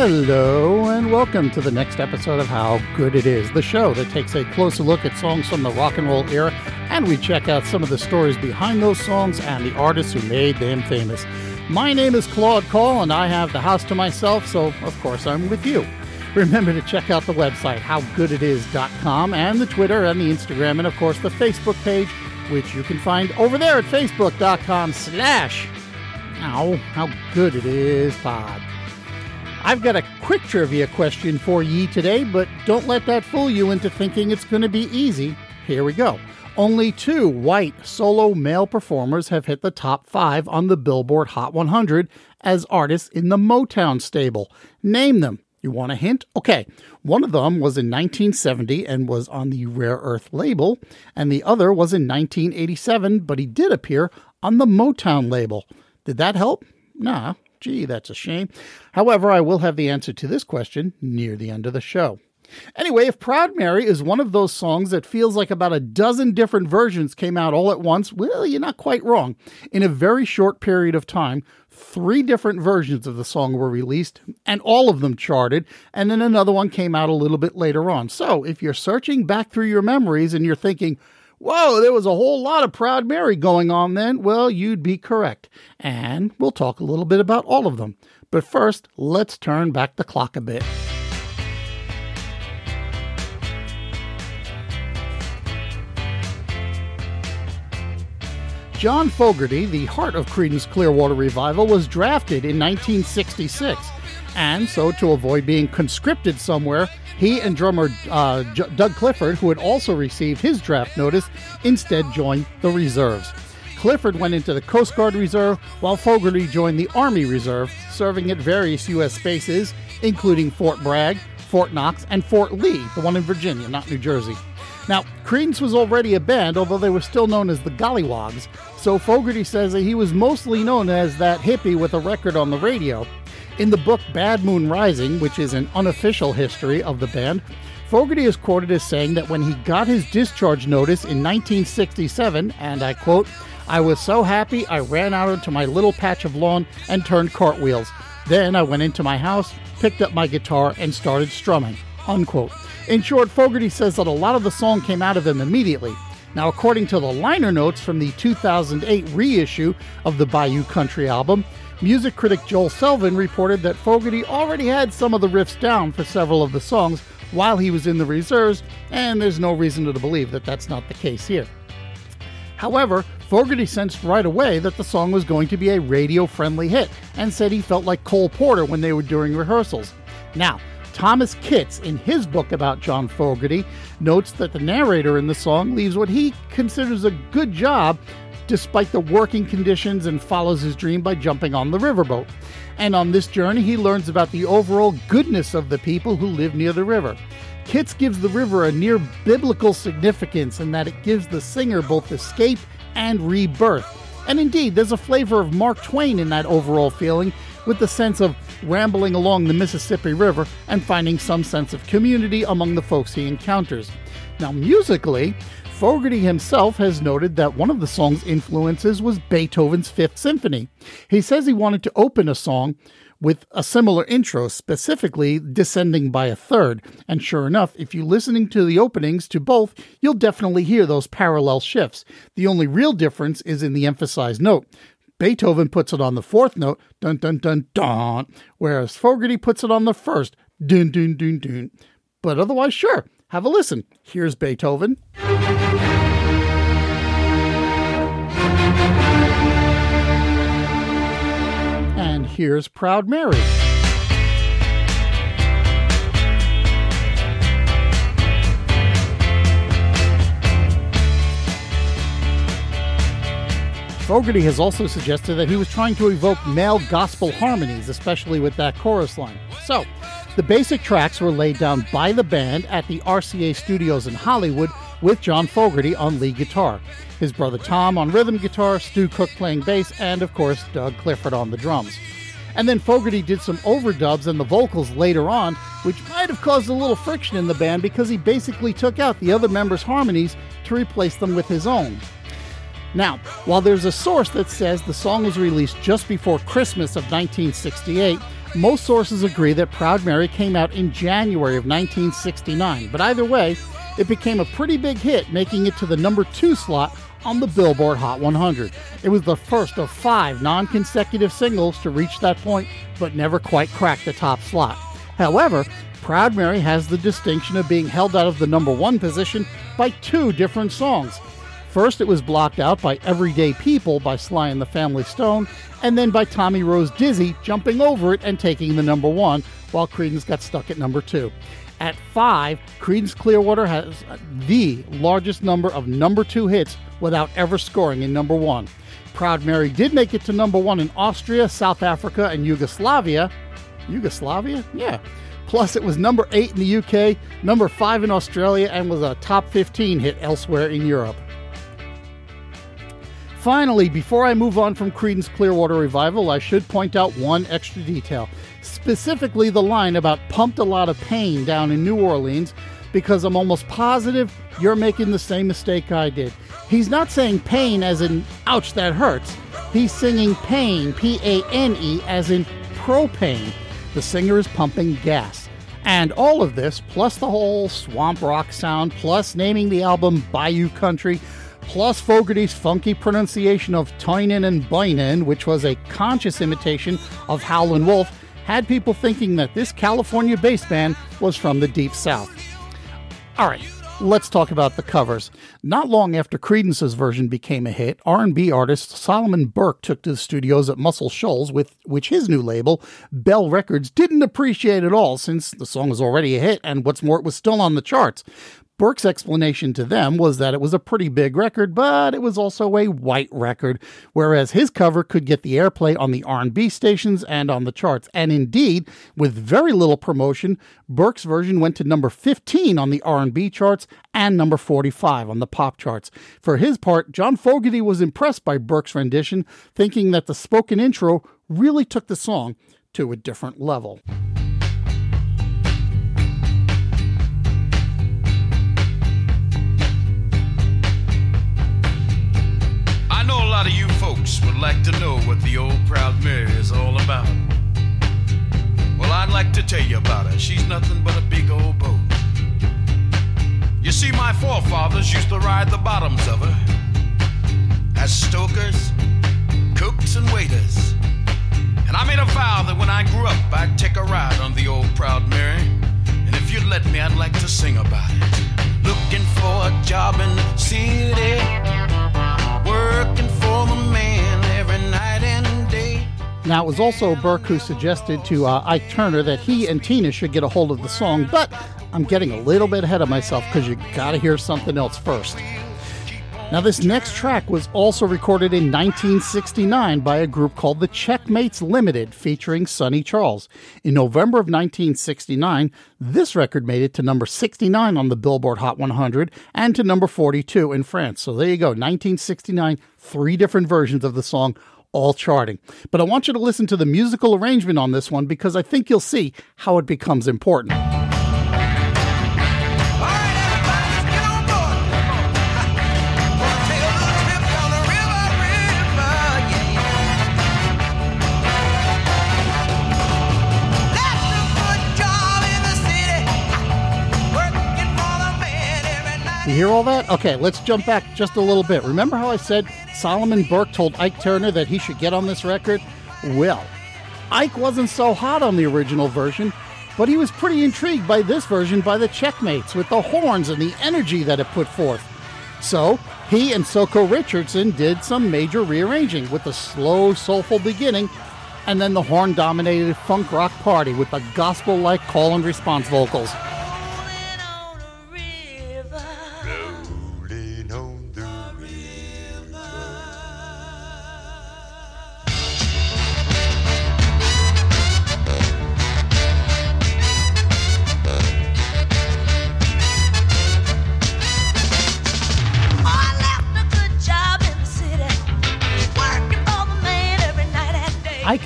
Hello, and welcome to the next episode of How Good It Is, the show that takes a closer look at songs from the rock and roll era, and we check out some of the stories behind those songs and the artists who made them famous. My name is Claude Call, and I have the house to myself, so of course I'm with you. Remember to check out the website, howgooditis.com, and the Twitter and the Instagram, and of course the Facebook page, which you can find over there at facebook.com slash, ow, how good it is, pod. I've got a quick trivia question for ye today, but don't let that fool you into thinking it's going to be easy. Here we go. Only two white solo male performers have hit the top five on the Billboard Hot 100 as artists in the Motown stable. Name them. You want a hint? Okay. One of them was in 1970 and was on the Rare Earth label, and the other was in 1987, but he did appear on the Motown label. Did that help? Nah, Gee, that's a shame. However, I will have the answer to this question near the end of the show. Anyway, if Proud Mary is one of those songs that feels like about a dozen different versions came out all at once, well, you're not quite wrong. In a very short period of time, three different versions of the song were released, and all of them charted, and then another one came out a little bit later on. So if you're searching back through your memories and you're thinking, Whoa, there was a whole lot of Proud Mary going on then. Well, you'd be correct. And we'll talk a little bit about all of them. But first, let's turn back the clock a bit. John Fogerty, the heart of Creedence Clearwater Revival, was drafted in 1966. And so, to avoid being conscripted somewhere, he and drummer uh, J- Doug Clifford, who had also received his draft notice, instead joined the reserves. Clifford went into the Coast Guard Reserve, while Fogerty joined the Army Reserve, serving at various U.S. bases, including Fort Bragg, Fort Knox, and Fort Lee, the one in Virginia, not New Jersey. Now, Creedence was already a band, although they were still known as the Golliwogs, so Fogerty says that he was mostly known as that hippie with a record on the radio. In the book Bad Moon Rising, which is an unofficial history of the band, Fogerty is quoted as saying that when he got his discharge notice in 1967, and I quote, I was so happy I ran out into my little patch of lawn and turned cartwheels. Then I went into my house, picked up my guitar, and started strumming. Unquote. In short, Fogerty says that a lot of the song came out of him immediately. Now, according to the liner notes from the 2008 reissue of the Bayou Country album, Music critic Joel Selvin reported that Fogerty already had some of the riffs down for several of the songs while he was in the reserves, and there's no reason to believe that that's not the case here. However, Fogerty sensed right away that the song was going to be a radio friendly hit and said he felt like Cole Porter when they were doing rehearsals. Now, Thomas Kitts, in his book about John Fogerty, notes that the narrator in the song leaves what he considers a good job despite the working conditions and follows his dream by jumping on the riverboat. And on this journey, he learns about the overall goodness of the people who live near the river. Kitts gives the river a near biblical significance in that it gives the singer both escape and rebirth. And indeed, there's a flavor of Mark Twain in that overall feeling, with the sense of rambling along the Mississippi River and finding some sense of community among the folks he encounters. Now, musically, Fogerty himself has noted that one of the song's influences was Beethoven's Fifth Symphony. He says he wanted to open a song with a similar intro, specifically descending by a third. And sure enough, if you're listening to the openings to both, you'll definitely hear those parallel shifts. The only real difference is in the emphasized note. Beethoven puts it on the fourth note, dun dun dun dun, whereas Fogerty puts it on the first, dun dun dun dun. But otherwise, sure, have a listen. Here's Beethoven. And here's Proud Mary. Fogerty has also suggested that he was trying to evoke male gospel harmonies, especially with that chorus line. So, the basic tracks were laid down by the band at the RCA studios in Hollywood with John Fogerty on lead guitar, his brother Tom on rhythm guitar, Stu Cook playing bass, and of course Doug Clifford on the drums. And then Fogerty did some overdubs and the vocals later on, which might have caused a little friction in the band because he basically took out the other members' harmonies to replace them with his own. Now, while there's a source that says the song was released just before Christmas of 1968, most sources agree that Proud Mary came out in January of 1969. But either way, it became a pretty big hit, making it to the number two slot on the Billboard Hot 100. It was the first of five non consecutive singles to reach that point, but never quite cracked the top slot. However, Proud Mary has the distinction of being held out of the number one position by two different songs. First, it was blocked out by Everyday People by Sly and the Family Stone, and then by Tommy Roe's Dizzy jumping over it and taking the number one, while Creedence got stuck at number two. At five, Creedence Clearwater has the largest number of number two hits without ever scoring in number one. Proud Mary did make it to number one in Austria, South Africa, and Yugoslavia. Yugoslavia? Yeah. Plus, it was number eight in the UK, number five in Australia, and was a top 15 hit elsewhere in Europe. Finally, before I move on from Creedence Clearwater Revival, I should point out one extra detail, specifically the line about pumped a lot of pain down in New Orleans, because I'm almost positive you're making the same mistake I did. He's not saying pain as in ouch, that hurts. He's singing pain, P A N E, as in propane. The singer is pumping gas. And all of this, plus the whole swamp rock sound, plus naming the album Bayou Country, plus Fogerty's funky pronunciation of Tynan and Binen, which was a conscious imitation of Howlin' Wolf, had people thinking that this California bass band was from the Deep South. All right, let's talk about the covers. Not long after Creedence's version became a hit, R&B artist Solomon Burke took to the studios at Muscle Shoals, with which his new label, Bell Records, didn't appreciate at all since the song was already a hit and what's more, it was still on the charts. Burke's explanation to them was that it was a pretty big record, but it was also a white record, whereas his cover could get the airplay on the R&B stations and on the charts. And indeed, with very little promotion, Burke's version went to number 15 on the R&B charts and number 45 on the pop charts. For his part, John Fogerty was impressed by Burke's rendition, thinking that the spoken intro really took the song to a different level. Lot of you folks would like to know what the old Proud Mary is all about. Well, I'd like to tell you about her. She's nothing but a big old boat. You see, my forefathers used to ride the bottoms of her as stokers, cooks, and waiters. And I made a vow that when I grew up, I'd take a ride on the old Proud Mary. And if you'd let me, I'd like to sing about it. Looking for a job in the city working Now, it was also Burke who suggested to uh, Ike Turner that he and Tina should get a hold of the song, but I'm getting a little bit ahead of myself because you gotta hear something else first. Now, this next track was also recorded in 1969 by a group called the Checkmates Limited, featuring Sonny Charles. In November of 1969, this record made it to number 69 on the Billboard Hot 100 and to number 42 in France. So there you go, 1969, three different versions of the song, all charting. But I want you to listen to the musical arrangement on this one because I think you'll see how it becomes important. Hear all that? Okay, let's jump back just a little bit. Remember how I said Solomon Burke told Ike Turner that he should get on this record? Well, Ike wasn't so hot on the original version, but he was pretty intrigued by this version by the Checkmates with the horns and the energy that it put forth. So, he and Soko Richardson did some major rearranging with the slow, soulful beginning and then the horn dominated funk rock party with the gospel like call and response vocals.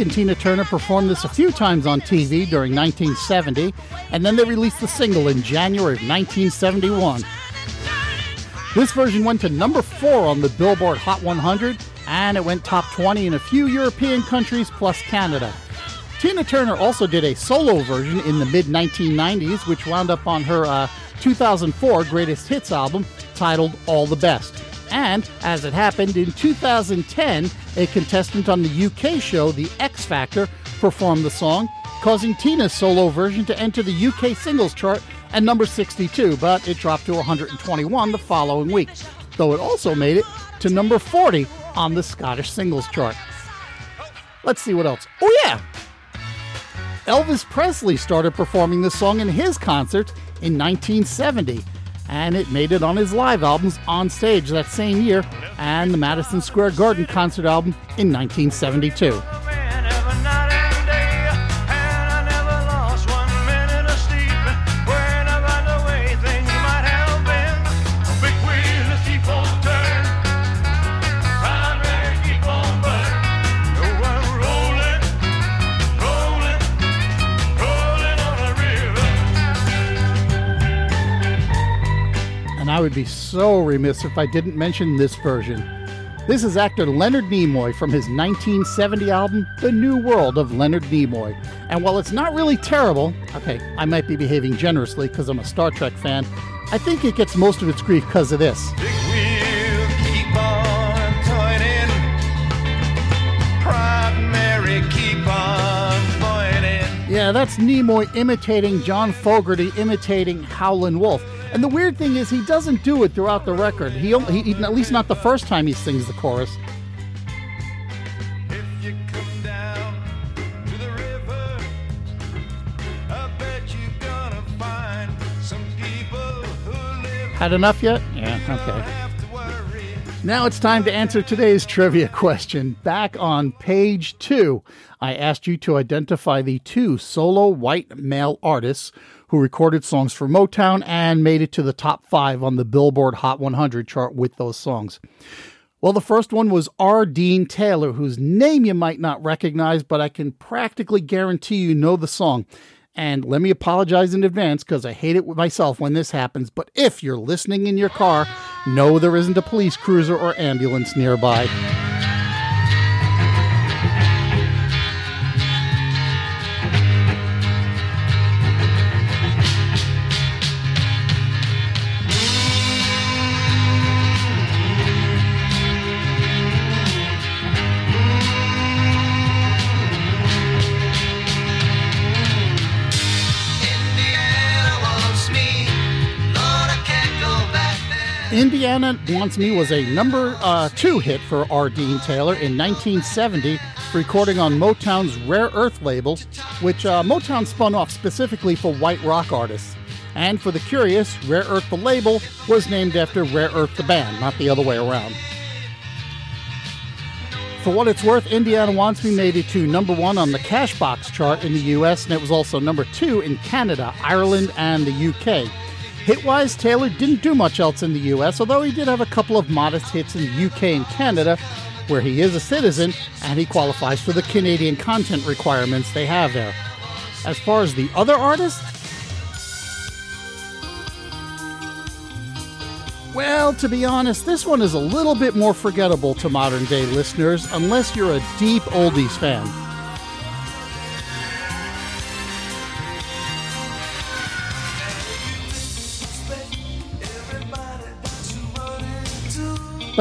And Tina Turner performed this a few times on TV during 1970, and then they released the single in January of 1971. This version went to number four on the Billboard Hot 100, and it went top 20 in a few European countries plus Canada. Tina Turner also did a solo version in the mid 1990s, which wound up on her uh, 2004 Greatest Hits album titled All the Best. And as it happened in 2010, a contestant on the UK show The X Factor performed the song, causing Tina's solo version to enter the UK singles chart at number 62, but it dropped to 121 the following week, though it also made it to number 40 on the Scottish singles chart. Let's see what else. Oh, yeah! Elvis Presley started performing this song in his concert in 1970, and it made it on his live albums on stage that same year and the Madison Square Garden concert album in 1972. Would be so remiss if I didn't mention this version. This is actor Leonard Nimoy from his 1970 album, The New World of Leonard Nimoy. And while it's not really terrible, okay, I might be behaving generously because I'm a Star Trek fan, I think it gets most of its grief because of this. Yeah, that's Nimoy imitating John Fogerty imitating Howlin' Wolf. And the weird thing is, he doesn't do it throughout the record. He, he at least not the first time he sings the chorus. Had enough yet? Yeah, okay. Now it's time to answer today's trivia question. Back on page two, I asked you to identify the two solo white male artists who recorded songs for Motown and made it to the top five on the Billboard Hot 100 chart with those songs. Well, the first one was R. Dean Taylor, whose name you might not recognize, but I can practically guarantee you know the song. And let me apologize in advance because I hate it with myself when this happens. But if you're listening in your car, know there isn't a police cruiser or ambulance nearby. Indiana Wants Me was a number uh, two hit for R. Dean Taylor in 1970, recording on Motown's Rare Earth label, which uh, Motown spun off specifically for white rock artists. And for the curious, Rare Earth the label was named after Rare Earth the band, not the other way around. For what it's worth, Indiana Wants Me made it to number one on the Cashbox chart in the US, and it was also number two in Canada, Ireland, and the UK. Hit-wise, Taylor didn't do much else in the US, although he did have a couple of modest hits in the UK and Canada, where he is a citizen and he qualifies for the Canadian content requirements they have there. As far as the other artists, well, to be honest, this one is a little bit more forgettable to modern day listeners unless you're a deep oldies fan.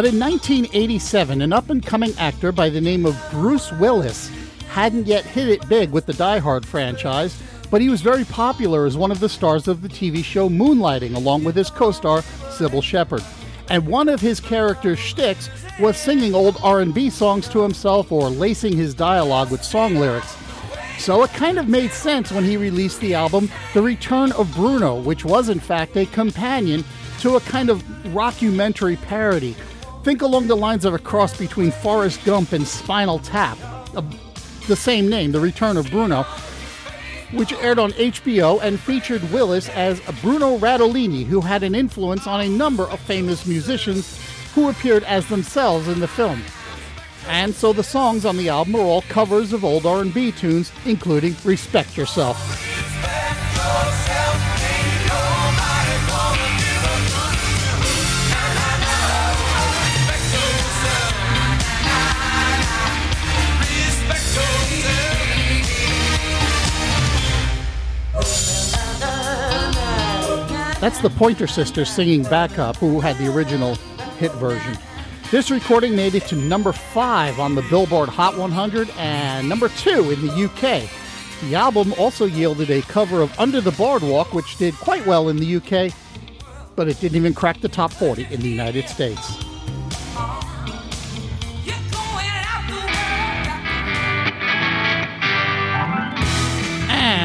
But in 1987, an up and coming actor by the name of Bruce Willis hadn't yet hit it big with the Die Hard franchise, but he was very popular as one of the stars of the TV show Moonlighting, along with his co star Cybill Shepherd. And one of his character's shticks was singing old R&B songs to himself or lacing his dialogue with song lyrics. So it kind of made sense when he released the album The Return of Bruno, which was in fact a companion to a kind of rockumentary parody Think along the lines of a cross between Forrest Gump and Spinal Tap, uh, the same name, The Return of Bruno, which aired on HBO and featured Willis as Bruno Radolini, who had an influence on a number of famous musicians who appeared as themselves in the film. And so the songs on the album are all covers of old R&B tunes, including Respect Yourself. That's the Pointer Sisters singing backup, who had the original hit version. This recording made it to number five on the Billboard Hot 100 and number two in the UK. The album also yielded a cover of Under the Boardwalk, which did quite well in the UK, but it didn't even crack the top 40 in the United States.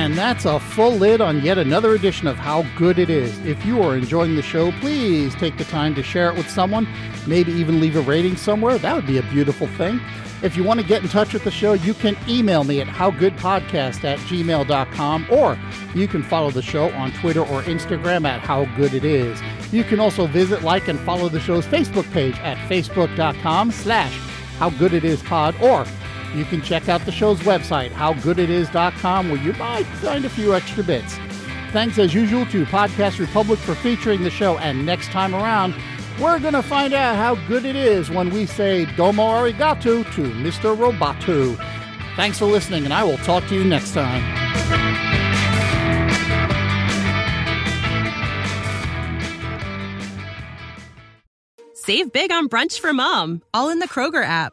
And that's a full lid on yet another edition of How Good It Is. If you are enjoying the show, please take the time to share it with someone, maybe even leave a rating somewhere. That would be a beautiful thing. If you want to get in touch with the show, you can email me at howgoodpodcast at gmail.com or you can follow the show on Twitter or Instagram at How Good It Is. You can also visit, like, and follow the show's Facebook page at facebook.com slash How Good It Is or you can check out the show's website, howgooditis.com, where you might find a few extra bits. Thanks as usual to Podcast Republic for featuring the show, and next time around, we're going to find out how good it is when we say domo arigato to Mr. Roboto. Thanks for listening, and I will talk to you next time. Save big on brunch for mom, all in the Kroger app.